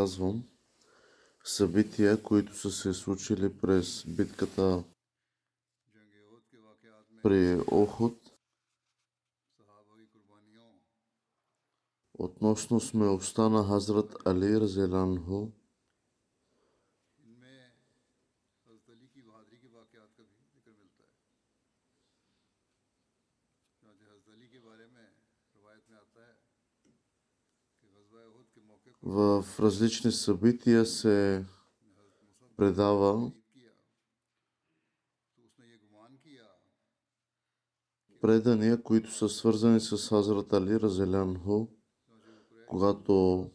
разказвам събития, които са се случили през битката при Охот. Относно смелостта на Хазрат Али Разеланху, в различни събития се предава предания, които са свързани с Хазрат Али Разелянху, когато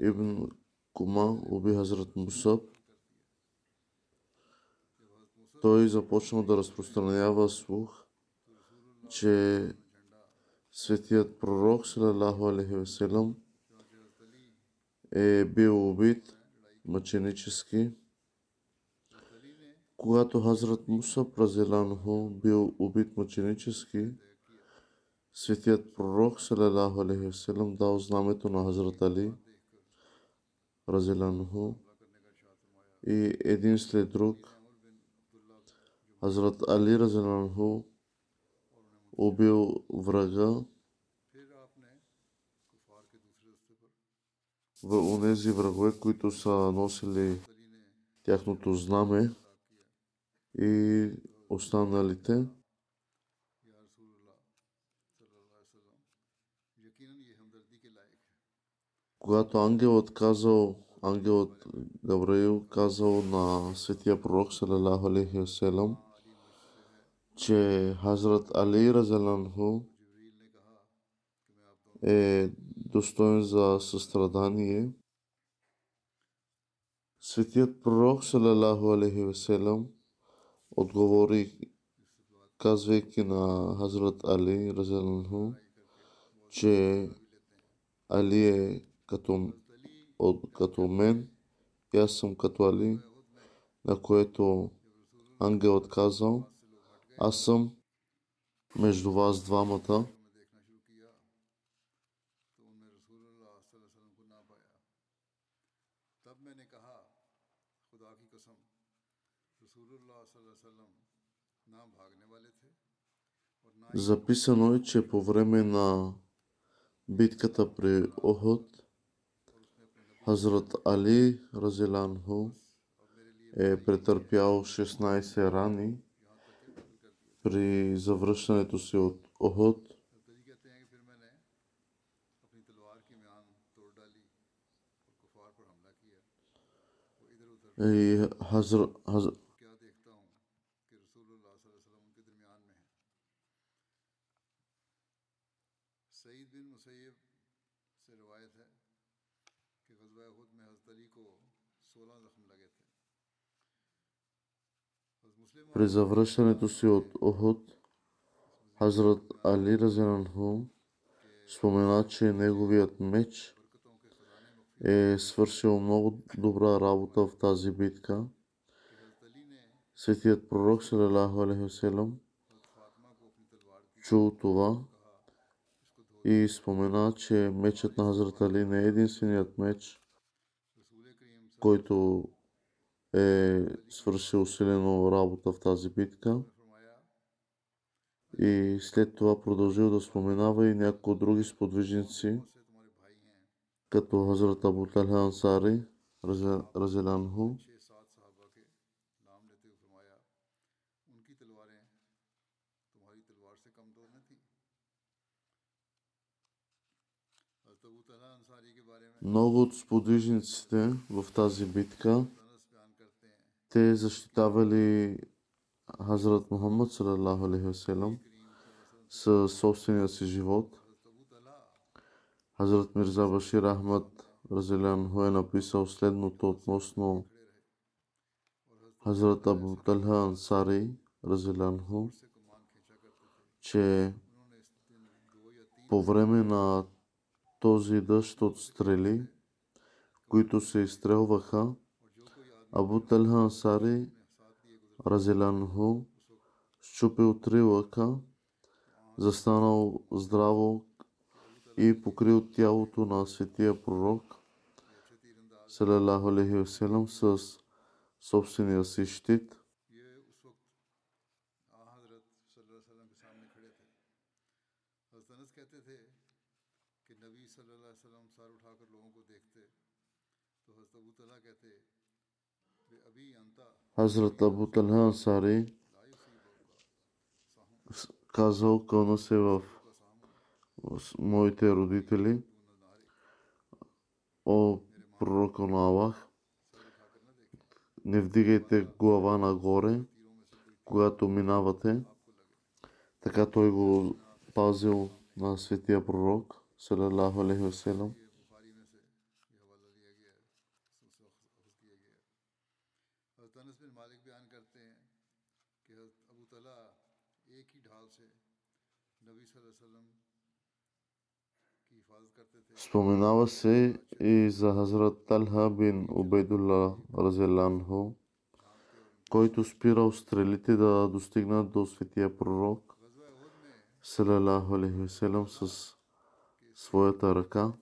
Ибн Кума уби Хазрат Мусаб. Той започнал да разпространява слух, че светият пророк, салалаху алейхи веселам, е бил убит мъченически. Когато Хазрат Муса Празеланху бил убит мъченически, светият пророк, салалаху алейхи веселам, дал знамето на Хазрат Али, Разеланху, и един след друг, Хазрат Али Разеланху, убил врага онези врагове, които са носили тяхното знаме и останалите. Когато ангелът казал, ангелът Гавраил казал на светия пророк, салалаху алейхи че Хазрат Али Разеланху е достоен за състрадание. Светият пророк, салалаху алейхи васелам, отговори, казвайки на Хазрат Али, разеланху, че Али е като, от, като мен и аз съм като Али, на което ангелът казал, аз съм между вас двамата. Записано е, че по време на битката при Охот, Хазрат Али Разилянху е претърпял 16 рани при завръщането си от Охот. И Хазр, सईद बिन मुसैब से रवायत है कि गजवा खुद में हज़रत अली को सोलह जख्म लगे थे हज़रत मुस्लिम при завръщането си от Охот, Хазрат Али Разеланху спомена, че неговият меч е свършил много добра работа в тази битка. Светият пророк, салалаху алейхи васелам, чул това и спомена, че мечът на Хазрат Али не е единственият меч, който е свършил усилено работа в тази битка. И след това продължил да споменава и някои други сподвижници, като Хазрат Абу Талха Ансари, Разеланху, Много от сподвижниците в тази битка, те защитавали Хазрат Мухаммад със собствения си живот. Хазрат Мирза Башир Ахмад Разелян е написал следното относно Хазрат Абу Талха Ансари Разелян че по време на този дъжд от стрели, които се изстрелваха, Абу Талха Ансари Разелянху щупил три лъка, застанал здраво и покрил тялото на светия пророк, салалаху алейхи с собствения си щит. Хазрат Абу Талха Ансари казал, кълна се в моите родители, о пророка на Аллах, не вдигайте глава нагоре, когато минавате. Така той го пазил на светия пророк, салалаху алейхи Споменава се и за Хазрат Талха бин Убейдулла Разеланху, който спирал стрелите да достигнат до светия пророк, салалаху алейхи с своята ръка.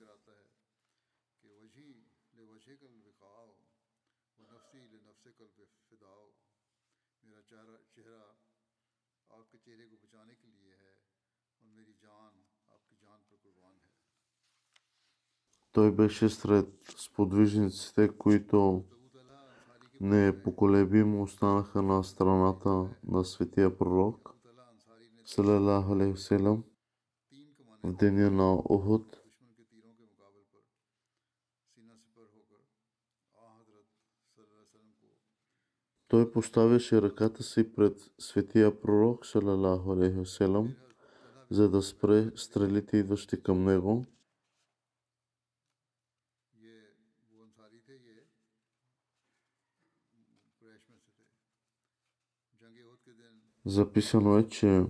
Той беше сред сподвижниците, които непоколебимо останаха на страната на светия пророк, салалаху алейхи в деня на Ухуд. Той поставяше ръката си пред светия пророк, салалаху алейхи за да спре стрелите, идващи към него. Записано е, че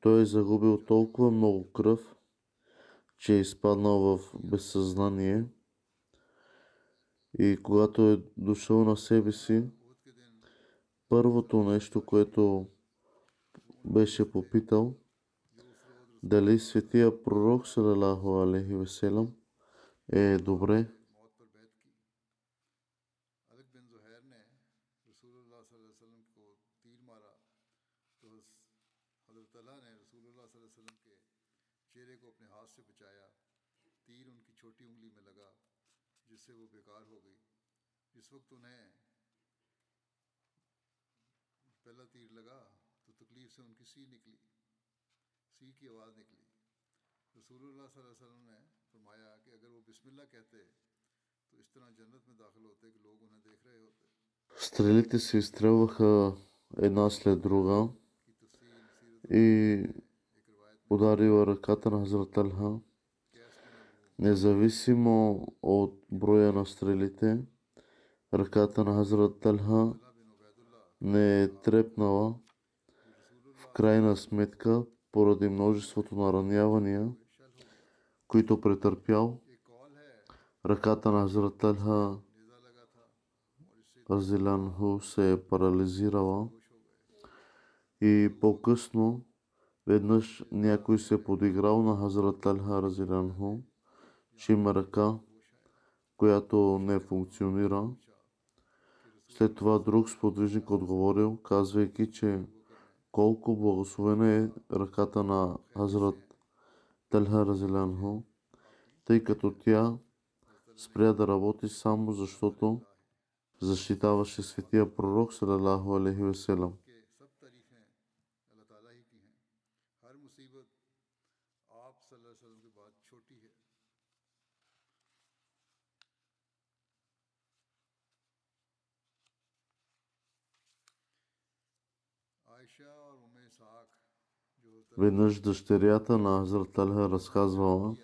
той е загубил толкова много кръв, че е изпаднал в безсъзнание и когато е дошъл на себе си, първото нещо, което беше попитал, дали светия пророк, салалаху алейхи веселам, е добре. تو حضرت تعالیٰ نے رسول اللہ صلی اللہ علیہ وسلم کے چہرے کو اپنے ہاتھ سے بچایا تیر ان کی چھوٹی انگلی میں لگا، جس سے وہ بیکار ہو گئی۔ جس وقت انہیں پہلا تیر لگا تو تکلیف سے ان کی سی نکلی سی کی آواز نکلی۔ رسول اللہ صلی اللہ علیہ وسلم نے فرمایا کہ اگر وہ بسم اللہ کہتے تو اس طرح جنت میں داخل ہوتے کہ لوگ انہیں دیکھ رہے ہوتے۔ И ударила ръката на Хазрат Алха. Независимо от броя на стрелите, ръката на Хазрат Талха не е трепнала. В крайна сметка, поради множеството наранявания, които претърпял, ръката на Хазрат Разиланху се е парализирала и по-късно Веднъж някой се е подиграл на Хазрат Талха Разилянху, че има ръка, която не функционира. След това друг сподвижник отговорил, казвайки, че колко благословена е ръката на Хазрат Талха Разилянху, тъй като тя спря да работи само защото защитаваше светия пророк, салалаху алейхи веселам. Веднъж дъщерята на Хазрат Талха разказвала,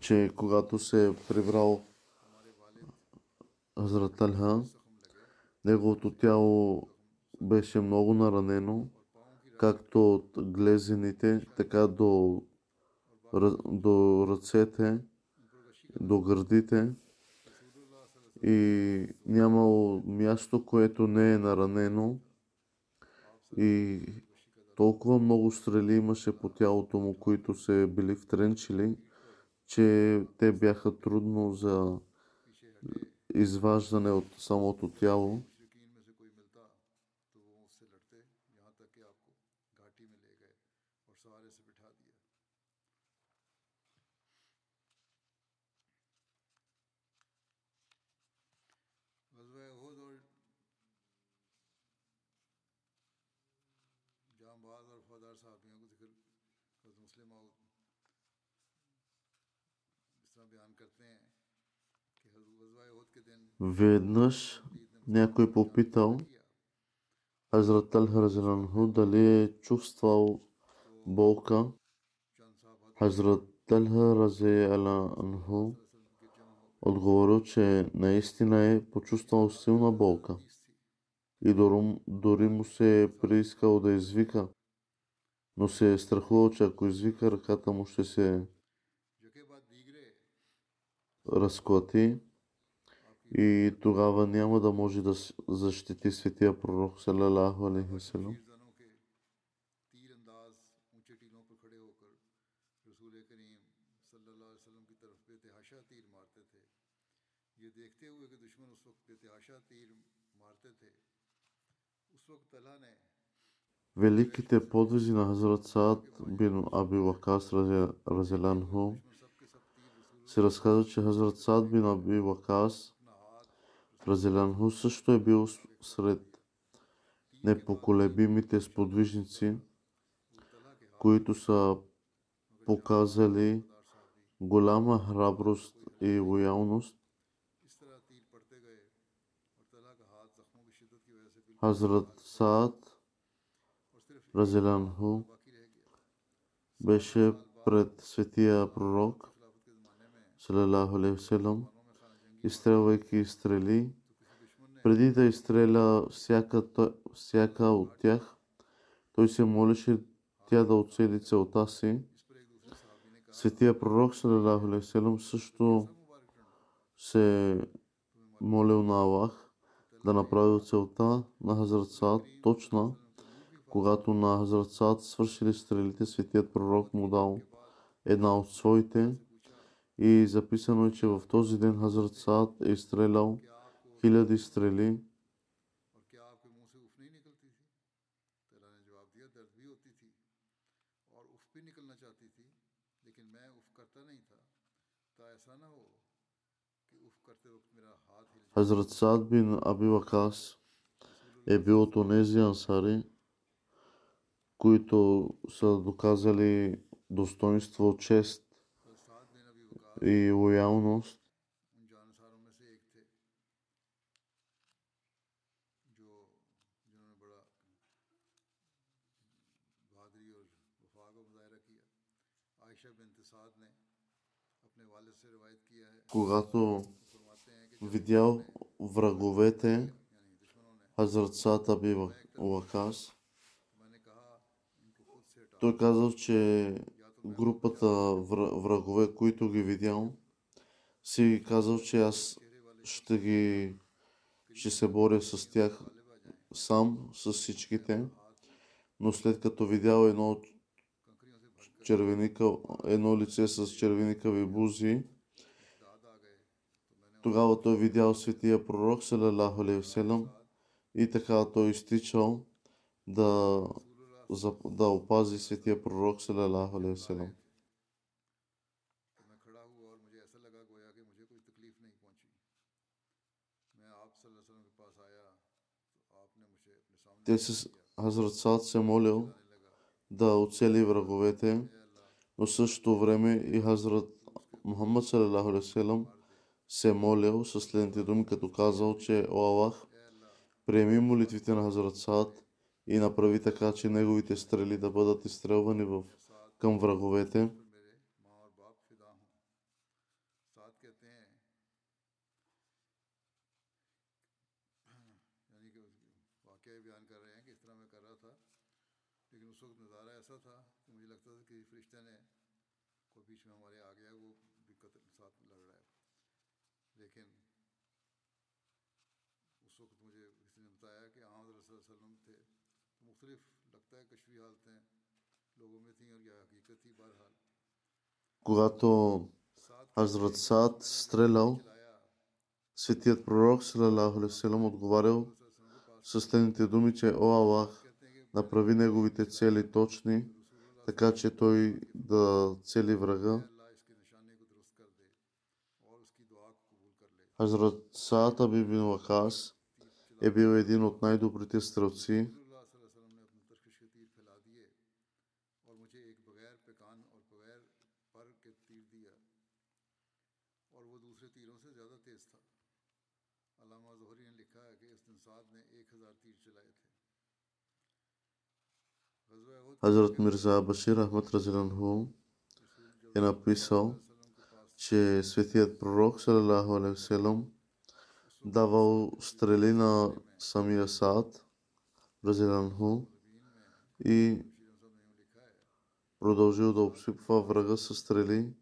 че когато се е прибрал Хазрат Талха, неговото тяло беше много наранено, както от глезените, така до, до ръцете, до гърдите. И нямало място, което не е наранено и толкова много стрели имаше по тялото му, които се били втренчили, че те бяха трудно за изваждане от самото тяло. Веднъж някой попитал Хазрат Алхаразанху дали е чувствал болка. Хазрат Алхаразанху отговорил, че наистина е почувствал силна болка и дори му се е приискал да извика, но се е страхувал, че ако извика, ръката му ще се разклати и тогава няма да може да защити светия пророк салалаху алейхи салам. Великите подвизи на Хазрат Саад бин Аби Вакас Разеланхо се разказва, че Хазрат Сад бин Аби Вакас Разелянху също е бил сред непоколебимите сподвижници, които са показали голяма храброст и лоялност. Хазрат Саад Разелянху беше пред светия пророк салалаху алейхиселам, изстрелвайки изстрели, преди да изстреля всяка, всяка от тях, той се молеше тя да оцели целта си. Светия пророк салалаху алейхиселам също се молил на Аллах да направи целта на Хазрат Саад точна. Когато на Хазрат свършили стрелите, светият пророк му дал една от своите и записано е, че в този ден Хазрат Саад е стрелял хиляди стрели. Хазрат Саад бин Аби Вакас е бил от онези ансари, които са доказали достоинство, чест и лоялност когато видял враговете, Хазрат Сата Лакас, той казал, че групата вра- врагове, които ги видял, си казал, че аз ще ги ще се боря с тях сам, с всичките, но след като видял едно червеника, едно лице с червеникави бузи. Тогава той видял светия пророк, салалаху и така той изтичал да, за, да опази светия пророк, салалаху алейхи Те с Хазрат Сад се молил да оцели враговете, но същото време и Хазрат Мухаммад салалаху се молил със следните думи, като казал, че О Аллах, приеми молитвите на Хазрат Сад и направи така, че неговите стрели да бъдат изстрелвани в, към враговете. لیکن اس وقت مجھے کسی نے بتایا کہ آمد رسول وسلم когато Азрат Саад стрелял, светият пророк Салалаху отговарял със следните думи, че О Аллах, направи неговите цели точни, така че той да цели врага. Хазрат Саата Бибин Вакас е бил един от най-добрите стрелци Hazrat Мирза Bashir Ahmad Razilanhu je написал, че светият пророк Салалаху Алейхиселам давал стрели на самия Саад Разиланху и продължил да обсипва врага с стрели,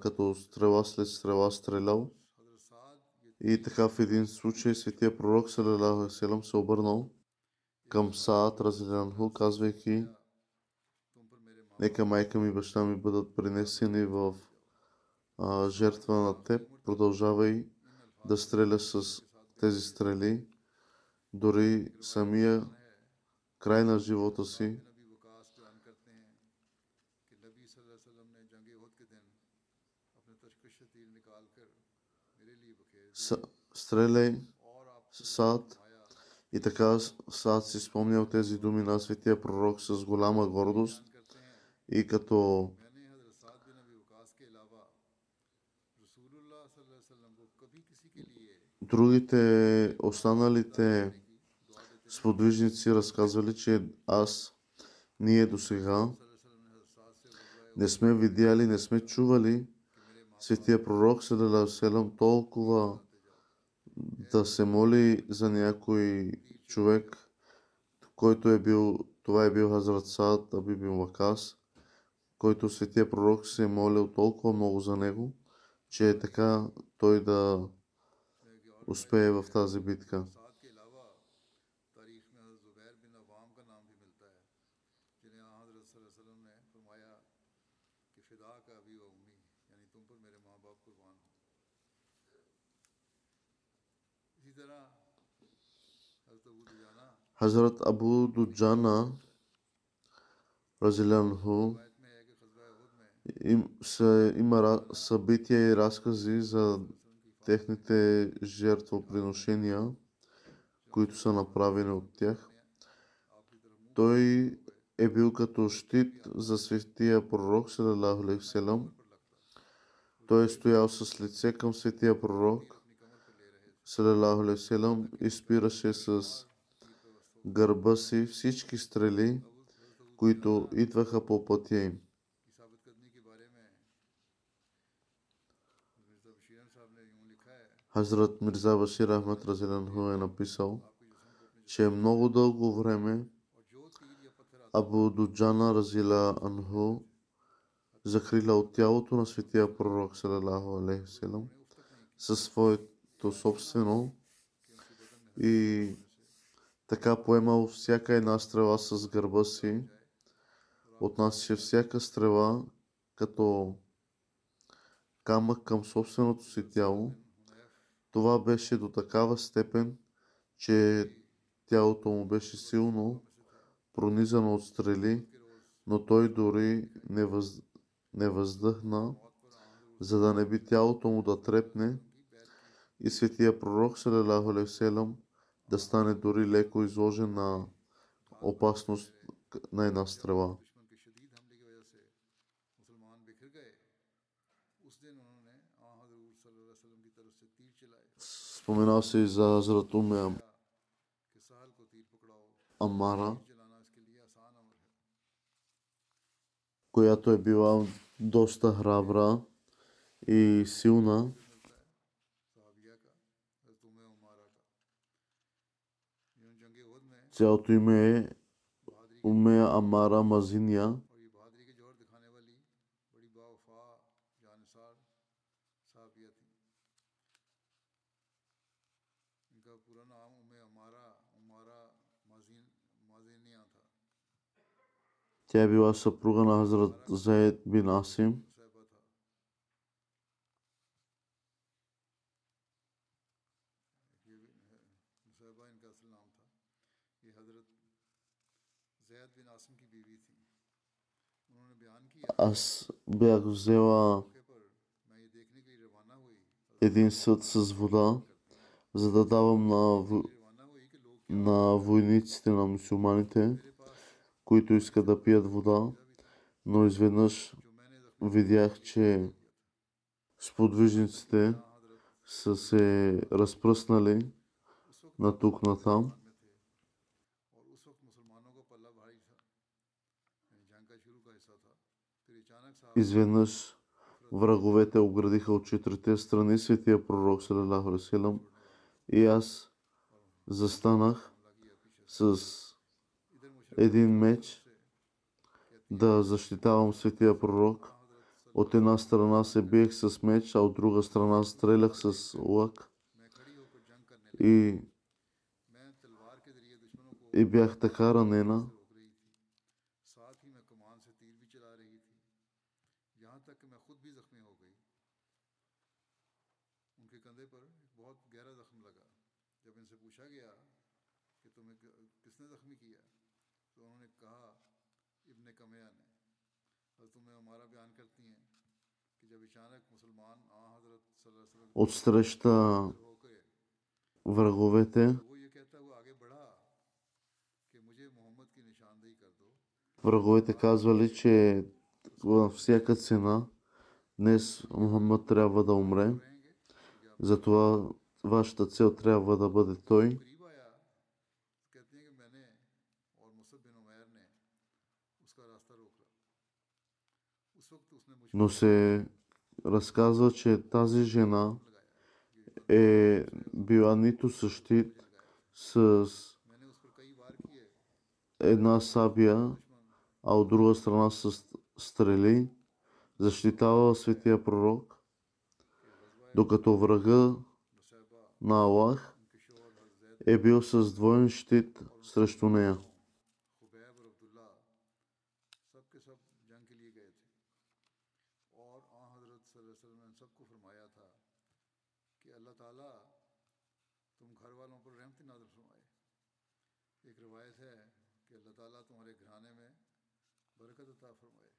като стрела след стрела стрелял. И така в един случай светия пророк Салалаху Алейхиселам се обърнал към Саад Разилянху, казвайки Нека майка ми и баща ми бъдат принесени в а, жертва на теб. Продължавай да стреляш с тези стрели. Дори самия край на живота си. Стреляй Саад и така Сад си спомнял тези думи на светия пророк с голяма гордост и като другите останалите сподвижници разказвали, че аз, ние до сега не сме видяли, не сме чували Светия пророк Седаласелам толкова да се моли за някой човек, който е бил, това е бил Хазрат Саад Аби бин Вакас, който Светия пророк се е молил толкова много за него, че е така той да успее в тази битка. दुजाना Хазрат Абу Дуджана, разилянху, रिवायत में है कि खजवा उहद में им, са, има ра- събития и разкази за техните жертвоприношения, които са направени от тях. Той е бил като щит за светия пророк, салалаху алейхи вселам. Той е стоял с лице към светия пророк, салалаху алейхи вселам, и спираше с гърба си всички стрели, които идваха по пътя им. Хазрат Мирза Башир Ахмад Разиланху е написал, че много дълго време Абу Дуджана Разила Анху закрила от тялото на светия пророк Салалаху Алейхиселам със своето собствено и така поемал всяка една стрела с гърба си. отнасяше всяка стрела като камък към собственото си тяло. Това беше до такава степен, че тялото му беше силно пронизано от стрели, но той дори не, въз... не въздъхна, за да не би тялото му да трепне и светия пророк салалаху алейхи селам да стане дори леко изложен на опасност на една стрела. Споменал се и за Хазрат Амара, която е била доста храбра и силна. چوتھی میں ام امارا مزینیا کیا بھی واسطہ پروگن حضرت زید بن عاصم۔ Аз бях взела един съд с вода, за да давам на, на войниците, на мусулманите, които искат да пият вода, но изведнъж видях, че сподвижниците са се разпръснали на тук, на там. Изведнъж враговете оградиха от четирите страни светия пророк Салалаху Расилам и аз застанах с един меч да защитавам светия пророк. От една страна се биех с меч, а от друга страна стрелях с лък. И, и бях така ранена, отстреща враговете. Враговете казвали, че във всяка цена днес Мухаммад трябва да умре. Затова вашата цел трябва да бъде той. но се разказва, че тази жена е била нито същит с една сабия, а от друга страна с стрели, защитавала светия пророк, докато врага на Аллах е бил с двоен щит срещу нея. अता फरमाए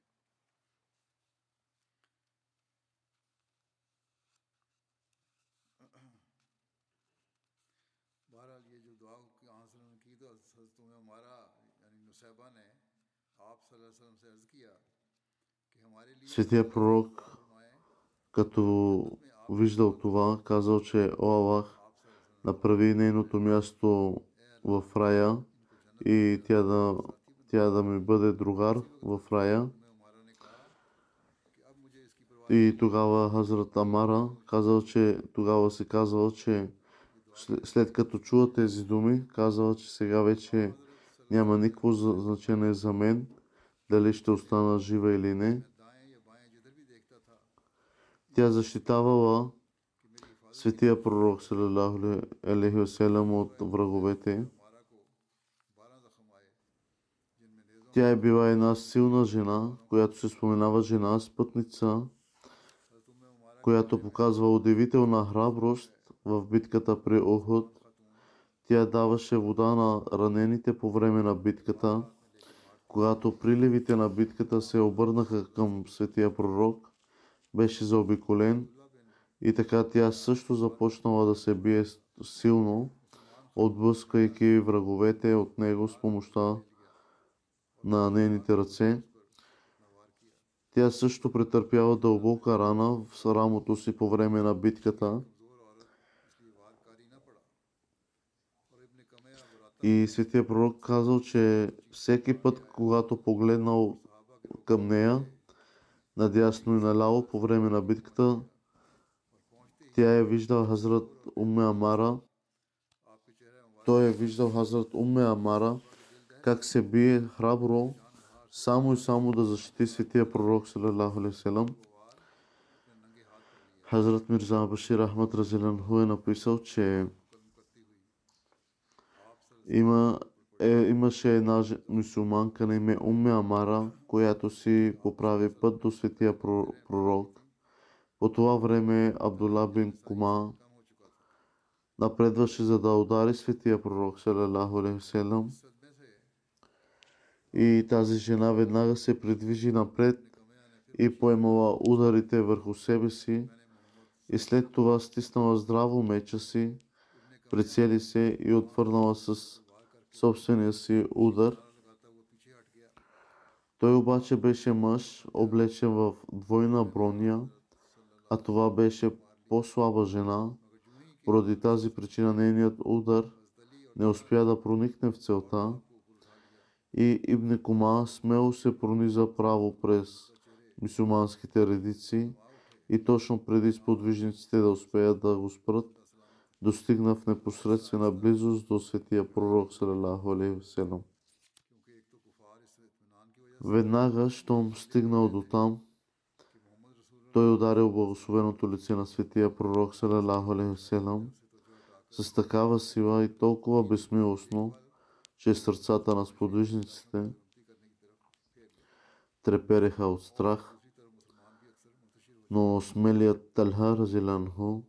बहरहाल ये जो दुआ की हासिल उन्होंने की तो हज़रत तुम्हें हमारा यानी नुसैबा ने आप सल्लल्लाहु अलैहि वसल्लम से अर्ज़ किया कि हमारे लिए Светия пророк, फरमाए като виждал това, казал, че О Аллах, направи нейното място в рая и тя да, тя да ми бъде другар в рая. И тогава Хазрат Амара казал, че тогава се казвал, че след като чува тези думи, казал, че сега вече няма никакво значение за мен, дали ще остана жива или не. Тя защитавала светия пророк, салалаху алейхи от враговете. Тя е била една силна жена, която се споменава жена спътница, която показва удивителна храброст в битката при Охот. Тя даваше вода на ранените по време на битката. Когато приливите на битката се обърнаха към светия пророк, беше заобиколен и така тя също започнала да се бие силно, отблъскайки враговете от него с помощта на нейните ръце. Тя също претърпява дълбока рана в рамото си по време на битката. И светия пророк казал, че всеки път, когато погледнал към нея, надясно и наляво по време на битката, тя е виждал Хазрат Уме Амара. Той е виждал Хазрат Уме Амара, как се бие храбро, само и само да защити светия пророк, салалаху алейхи Хазрат Мирза Башир Ахмад Разиланху е написал, че има, е, имаше една мусулманка на име Умме Амара, която си поправи път до светия пророк. По това време Абдулла бин Кума напредваше за да удари светия пророк, салалаху алейхи И тази жена веднага се придвижи напред и поемала ударите върху себе си и след това стиснала здраво меча си, прицели се и отвърнала с собствения си удар. Той обаче беше мъж, облечен в двойна броня, а това беше по-слаба жена. Поради тази причина нейният удар не успя да проникне в целта и Ибн Кума смело се прониза право през мусулманските редици и точно преди сподвижниците да успеят да го спрат, достигна в непосредствена близост до светия пророк салалаху алейхи вселам. Веднага, щом стигнал до там, той ударил благословеното лице на светия пророк салалаху алейхи вселам с такава сила и толкова безмилостно, че сърцата на сподвижниците трепереха от страх, но смелият Талха Разиланху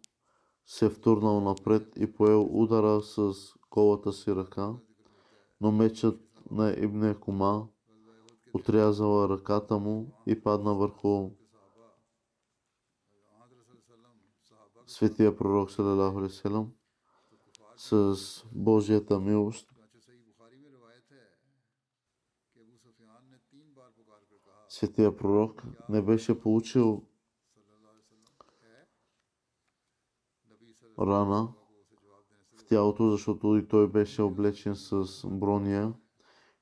се втурнал напред и поел удара с голата си ръка, но мечът на Ибне Кума отрязала ръката му и падна върху светия пророк салалаху с Божията милост. Светия пророк не беше получил рана в тялото, защото и той беше облечен с брония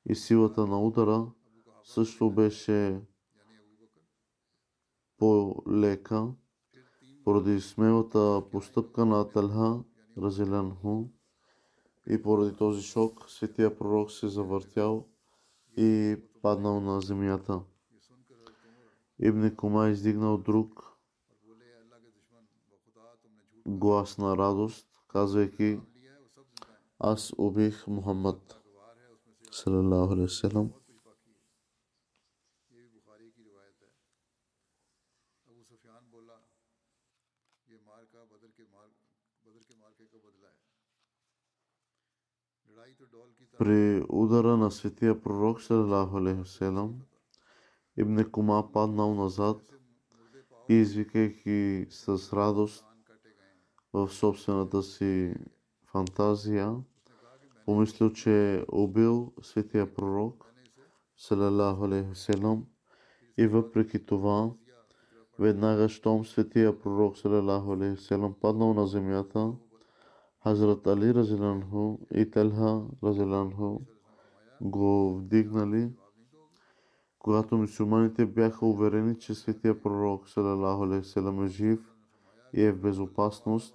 и силата на удара също беше по-лека поради смелата постъпка на Талха Разилянху и поради този шок светия пророк се завъртял и паднал на земята. Ибн Кума издигнал друг глас на радост, казвайки аз убих Мухаммад салалаху алейhi При удара на светия пророк салалаху алейхи Ибн Кума паднал назад и извикайки с радост в собствената си фантазия, помислил, че е убил светия пророк, салалаху алейхи и въпреки това, веднага, щом светия пророк, салалаху алейхи паднал на земята, Хазрат Али Разиланху и Телха Разиланху го вдигнали, когато мусулманите бяха уверени, че светия пророк, салалаху е жив и е в безопасност,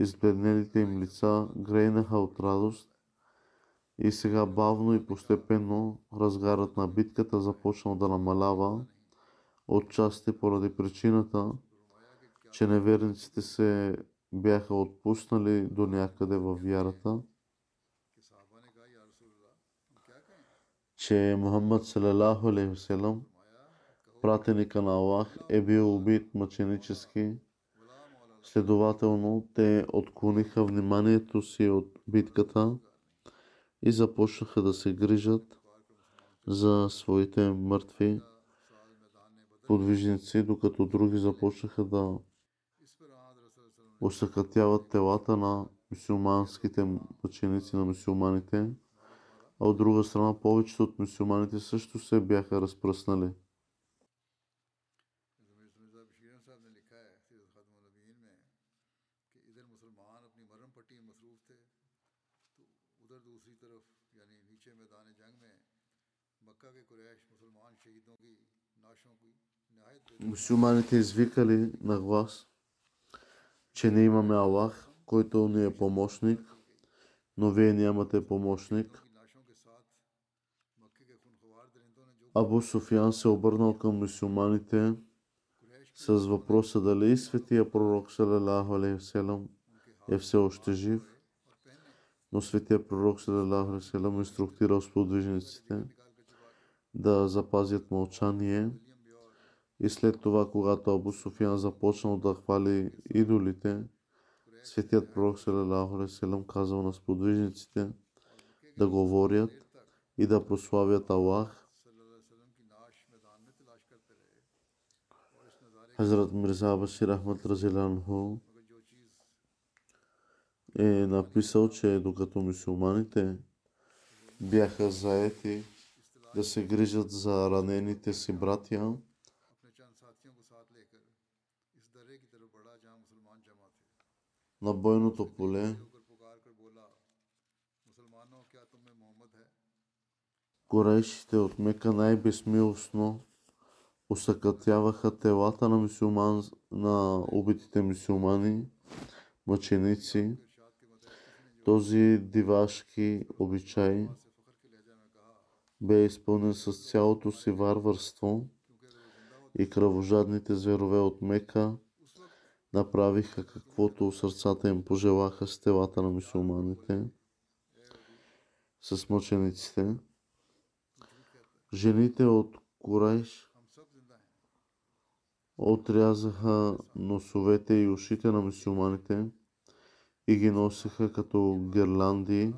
Избледнелите им лица грейнаха от радост и сега бавно и постепенно разгарът на битката започнал да намалява, отчасти поради причината, че неверниците се бяха отпуснали до някъде във вярата. Че Мухаммад салалаху алейхи васелам, пратеника на Аллах, е бил убит мъченически. Следователно, те отклониха вниманието си от битката и започнаха да се грижат за своите мъртви подвижници, докато други започнаха да усъкътяват телата на мусулманските мъченици на мусулманите, а от друга страна повечето от мусулманите също се бяха разпръснали. Мусулманите извикали на глас, че не имаме Аллах, който ни е помощник, но вие нямате помощник. Абу Софиан се обърнал към мусулманите с въпроса дали светия пророк салалаху алейхи е все още жив. Но светия пророк салалаху алейхи инструктирал сподвижниците да запазят мълчание и след това, когато Абу Суфиян започнал да хвали идолите, светият пророк Салалаху казал на сподвижниците да говорят и да прославят Аллах. Хазрат Мирза Башир Ахмад Разиланху е написал, че докато мусулманите бяха заети да се грижат за ранените си братя, на бойното поле. Корейшите от Мека най-безмилостно усъкътяваха телата на, мусулман, на убитите мусулмани, мъченици. Този дивашки обичай бе изпълнен с цялото си варварство и кръвожадните зверове от Мека направиха каквото сърцата им пожелаха с телата на мусулманите, с мъчениците. Жените от Курайш отрязаха носовете и ушите на мусулманите и ги носиха като гирланди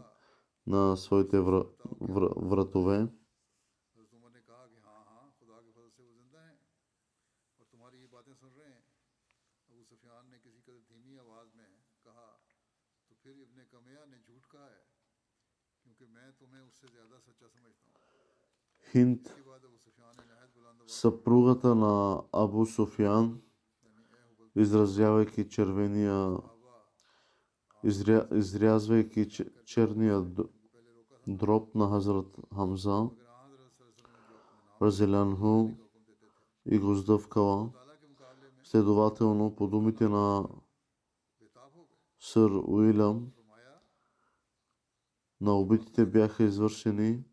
на своите вратове. Хинд, съпругата на Абу Софиан, изразявайки червения, изря, изрязвайки черния дроб на Хазрат Хамза, Разелянху и го сдъвкала. Следователно, по думите на сър Уилям, на убитите бяха извършени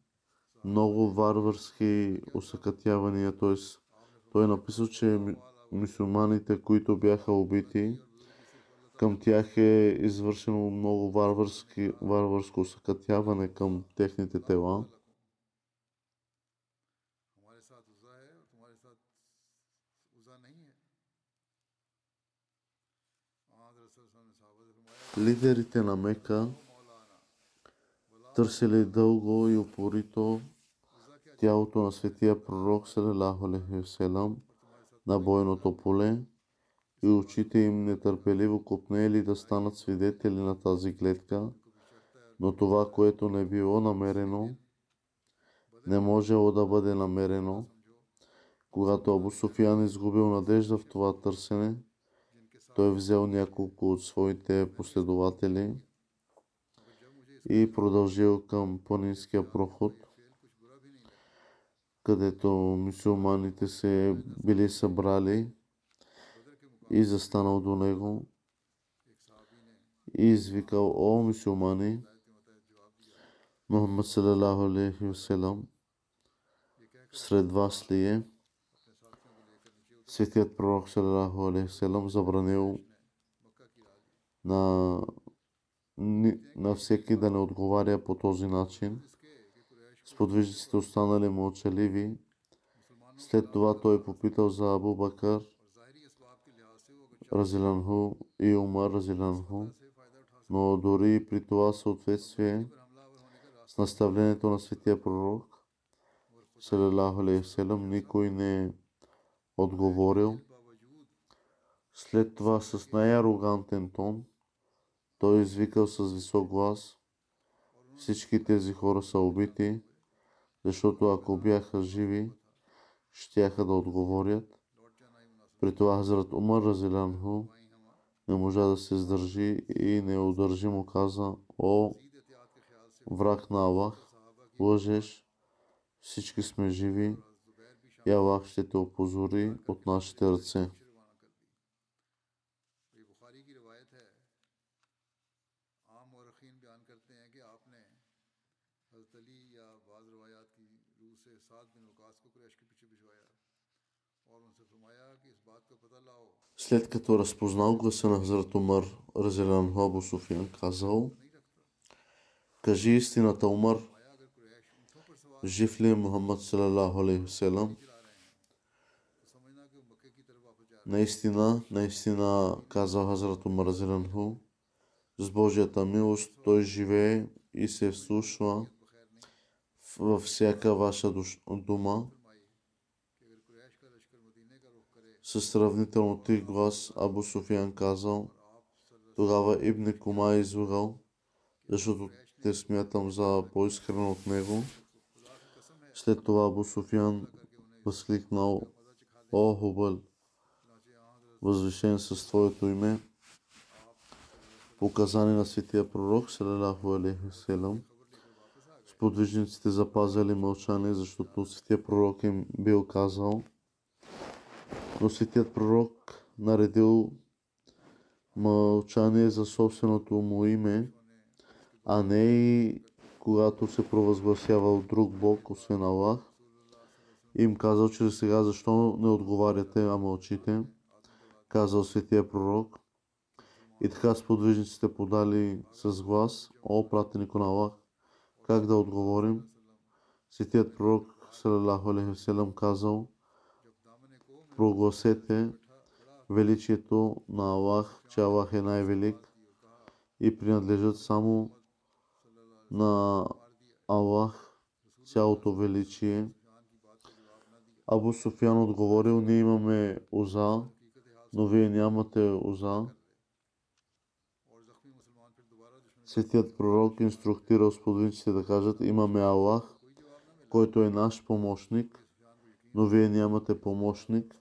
много варварски усъкътявания. Т.е. той е написал, че мусулманите, които бяха убити, към тях е извършено много варварски, варварско усъкътяване към техните тела. Лидерите на Мека търсили дълго и упорито тялото на светия пророк салалаху селам на бойното поле и очите им нетърпеливо копнели да станат свидетели на тази гледка, но това, което не било намерено, не можело да бъде намерено. Когато Абу Софиян изгубил надежда в това търсене, той взел няколко от своите последователи и продължил към планинския проход, където мусулманите се били събрали и застанал до него и извикал, о мусулмани, Мухаммад салалаху алейхи васелам, сред вас ли е? Светият пророк салалаху алейхи васелам забранил на на всеки да не отговаря по този начин. Сподвижниците останали мълчаливи. След това той попитал за Абу Бакър, Разиланху и Умар Разиланху, но дори при това съответствие с наставлението на светия пророк, салалаху алейхи никой не е отговорил. След това с най-арогантен тон той извикал с висок глас. Всички тези хора са убити, защото ако бяха живи, щяха да отговорят. При това Хазрат Умар Разиланху не можа да се издържи и неудържимо каза, о, враг на Аллах, лъжеш, всички сме живи и Аллах ще те опозори от нашите ръце. След като разпознал гласа на Хазрат Умар, Разелян Абу Суфиян, казал, кажи истината, Умар, жив ли е Мухаммад салалаху алейхи селам? Наистина, наистина, казал Хазрат Умар Разелянху, с Божията милост той живее и се вслушва във всяка ваша дума. С сравнително тих глас Абу Суфиян казал, тогава Ибн Кума е излагал, защото те смятам за по-искрен от него. След това Абу Суфиян възкликнал, О, Хубъл, възвишен с Твоето име, показани на светия пророк, салалаху алейхи. Сподвижниците запазили мълчание, защото светия пророк им бил казал, но пророк наредил мълчание за собственото му име, а не и когато се провъзгласява от друг Бог, освен Аллах. Им казал, че сега защо не отговаряте, а мълчите, казал светия пророк. И така сподвижниците подали с глас, о пратенико на Аллах, как да отговорим? Светият пророк, салалаху алейхи казал, прогласете величието на Аллах, че Аллах е най-велик и принадлежат само на Аллах цялото величие. Абу Суфян отговорил, ние имаме оза, но вие нямате оза. Светият пророк инструктирал сподвижниците да кажат, имаме Аллах, който е наш помощник, но вие нямате помощник.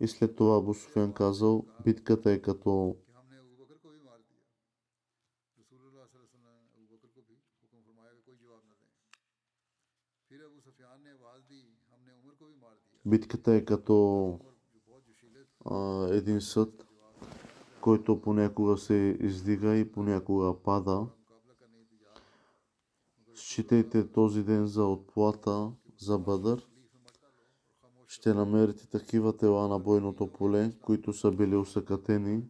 И след това Абу Суфян казал, битката е като Битката е като а, един съд, който понякога се издига и понякога пада. Считайте този ден за отплата за Бадър. Ще намерите такива тела на бойното поле, които са били усъкатени.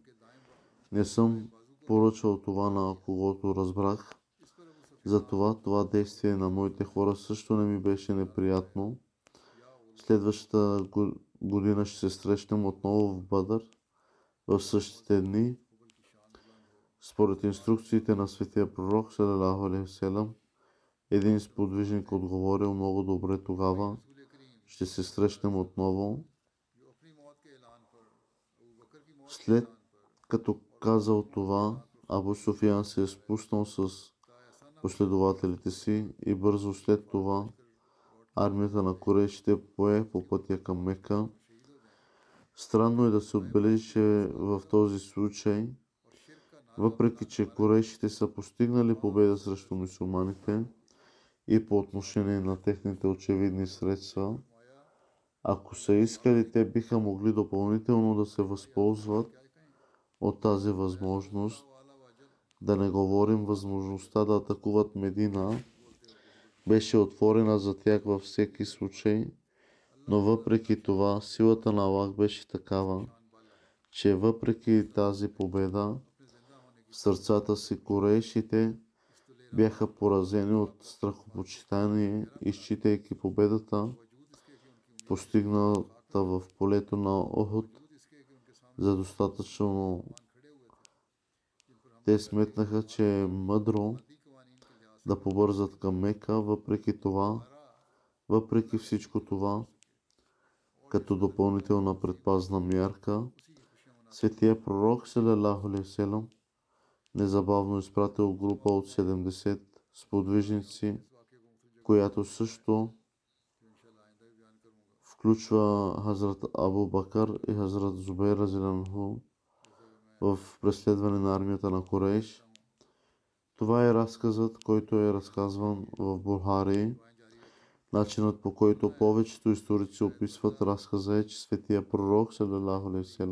Не съм поръчал това на когото разбрах. Затова това действие на моите хора също не ми беше неприятно. Следващата година ще се срещнем отново в Бадър в същите дни. Според инструкциите на светия пророк, салам, един сподвижник отговорил много добре тогава. Ще се срещнем отново. След като казал това, Абу Софиян се е спуснал с последователите си и бързо след това армията на Корейшите пое по пътя към Мека. Странно е да се отбележи, че в този случай, въпреки че Корейшите са постигнали победа срещу мусулманите и по отношение на техните очевидни средства, ако са искали, те биха могли допълнително да се възползват от тази възможност, да не говорим възможността да атакуват Медина, беше отворена за тях във всеки случай, но въпреки това силата на Аллах беше такава, че въпреки тази победа в сърцата си корейшите бяха поразени от страхопочитание, изчитайки победата, постигната в полето на Охот, за достатъчно. Те сметнаха, че е мъдро да побързат към Мека, въпреки това, въпреки всичко това, като допълнителна предпазна мярка, светия пророк Салалаху Селам незабавно изпратил група от 70 сподвижници, която също включва Хазрат Абу Бакър и Хазрат Зубейр Разиланху в преследване на армията на Корейш. Това е разказът, който е разказван в Бухари. Начинът по който повечето историци описват разказа е, че светия пророк, салалаху алейхи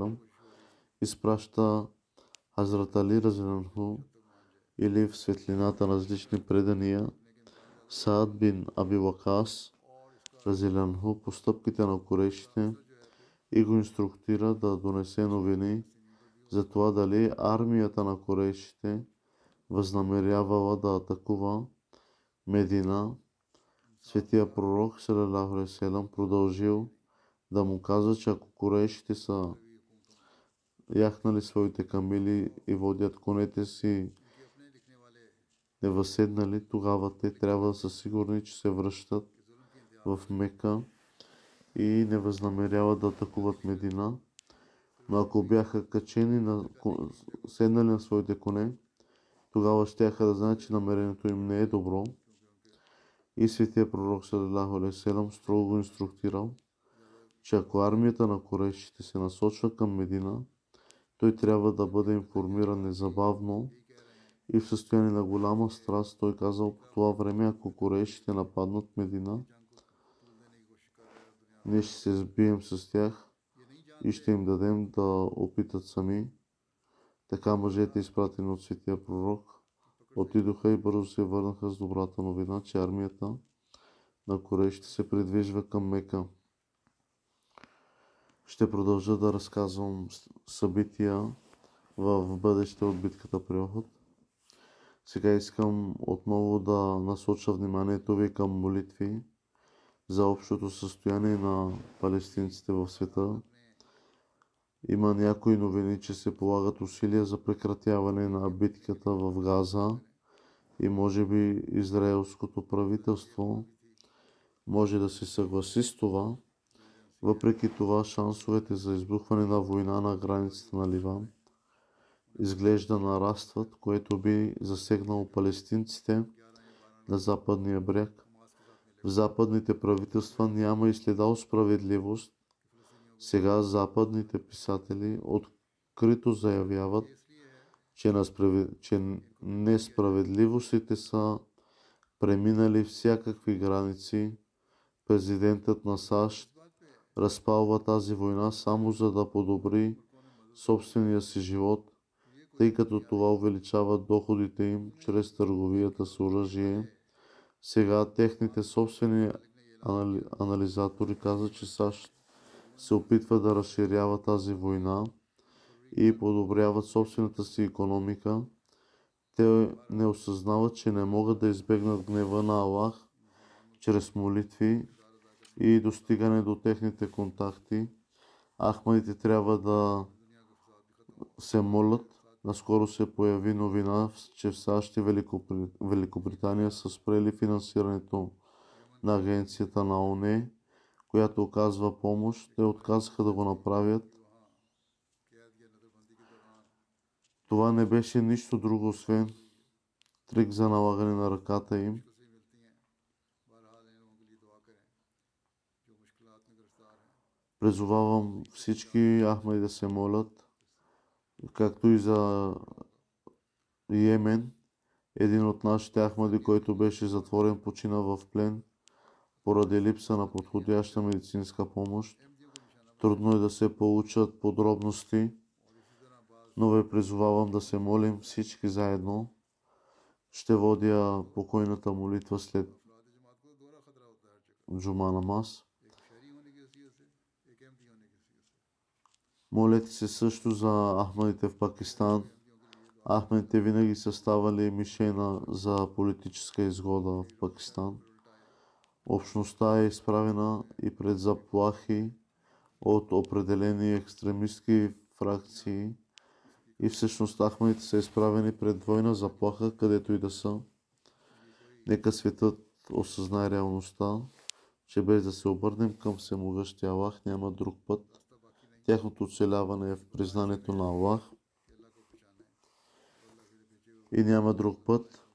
изпраща Хазрат Али Разиланху или в светлината на различни предания Саад бин Аби Вакас Разиланху постъпките на корешите и го инструктира да донесе новини за това дали армията на корешите възнамерявала да атакува Медина. Светия пророк Салалаху Селам продължил да му казва, че ако корешите са яхнали своите камили и водят конете си не възседнали, тогава те трябва да са сигурни, че се връщат в Мека и не възнамеряват да атакуват Медина. Но ако бяха качени, на, седнали на своите коне, тогава ще да знаят, че намерението им не е добро. И светия пророк Салалаху Алейхи строго го инструктирал, че ако армията на Корейшите се насочва към Медина, той трябва да бъде информиран незабавно и в състояние на голяма страст. Той казал по това време, ако кореишите нападнат Медина, ние ще се сбием с тях и ще им дадем да опитат сами. Така мъжете, изпратени от светия пророк, отидоха и бързо се върнаха с добрата новина, че армията на Корей ще се придвижва към Мека. Ще продължа да разказвам събития в бъдеще от битката при Охот. Сега искам отново да насоча вниманието ви към молитви за общото състояние на палестинците в света. Има някои новини, че се полагат усилия за прекратяване на битката в Газа и може би израелското правителство може да се съгласи с това. Въпреки това, шансовете за избухване на война на границата на Ливан изглежда нарастват, което би засегнало палестинците на западния бряг. В западните правителства няма и следа справедливост. Сега западните писатели открито заявяват, че, че несправедливостите са преминали всякакви граници. Президентът на САЩ разпалва тази война само за да подобри собствения си живот, тъй като това увеличава доходите им чрез търговията с оръжие. Сега техните собствени анали... анализатори казват, че САЩ се опитва да разширява тази война и подобряват собствената си економика. Те не осъзнават, че не могат да избегнат гнева на Аллах чрез молитви и достигане до техните контакти. Ахмадите трябва да се молят. Наскоро се появи новина, че в САЩ и Великобритания са спрели финансирането на агенцията на ОНЕ, която оказва помощ. Те отказаха да го направят. Това не беше нищо друго, освен трик за налагане на ръката им. Призовавам всички Ахмади да се молят, както и за Йемен. Един от нашите Ахмади, който беше затворен, почина в плен поради липса на подходяща медицинска помощ. Трудно е да се получат подробности, но ви призовавам да се молим всички заедно. Ще водя покойната молитва след Джума намаз. Молете се също за ахмадите в Пакистан, Ахмед е винаги са ставали мишена за политическа изгода в Пакистан. Общността е изправена и пред заплахи от определени екстремистски фракции и всъщност Ахмед са изправени пред двойна заплаха, където и да са. Нека светът осъзнае реалността, че без да се обърнем към всемогъщия Аллах няма друг път. Тяхното оцеляване е в признанието на Аллах и няма друг път,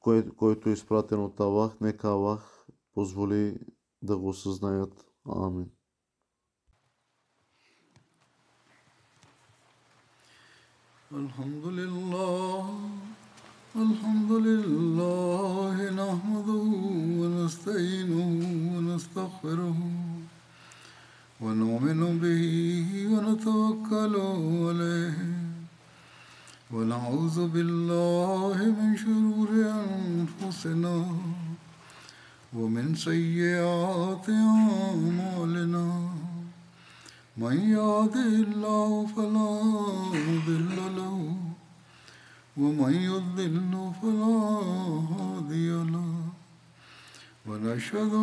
кой, който е изпратен от Аллах. Нека Аллах позволи да го осъзнаят. Амин. الحمد لله ونعوذ بالله من شرور أنفسنا ومن سيئات أعمالنا. من يهده الله فلا مضل له ومن يضلل فلا هادي له. ونشهد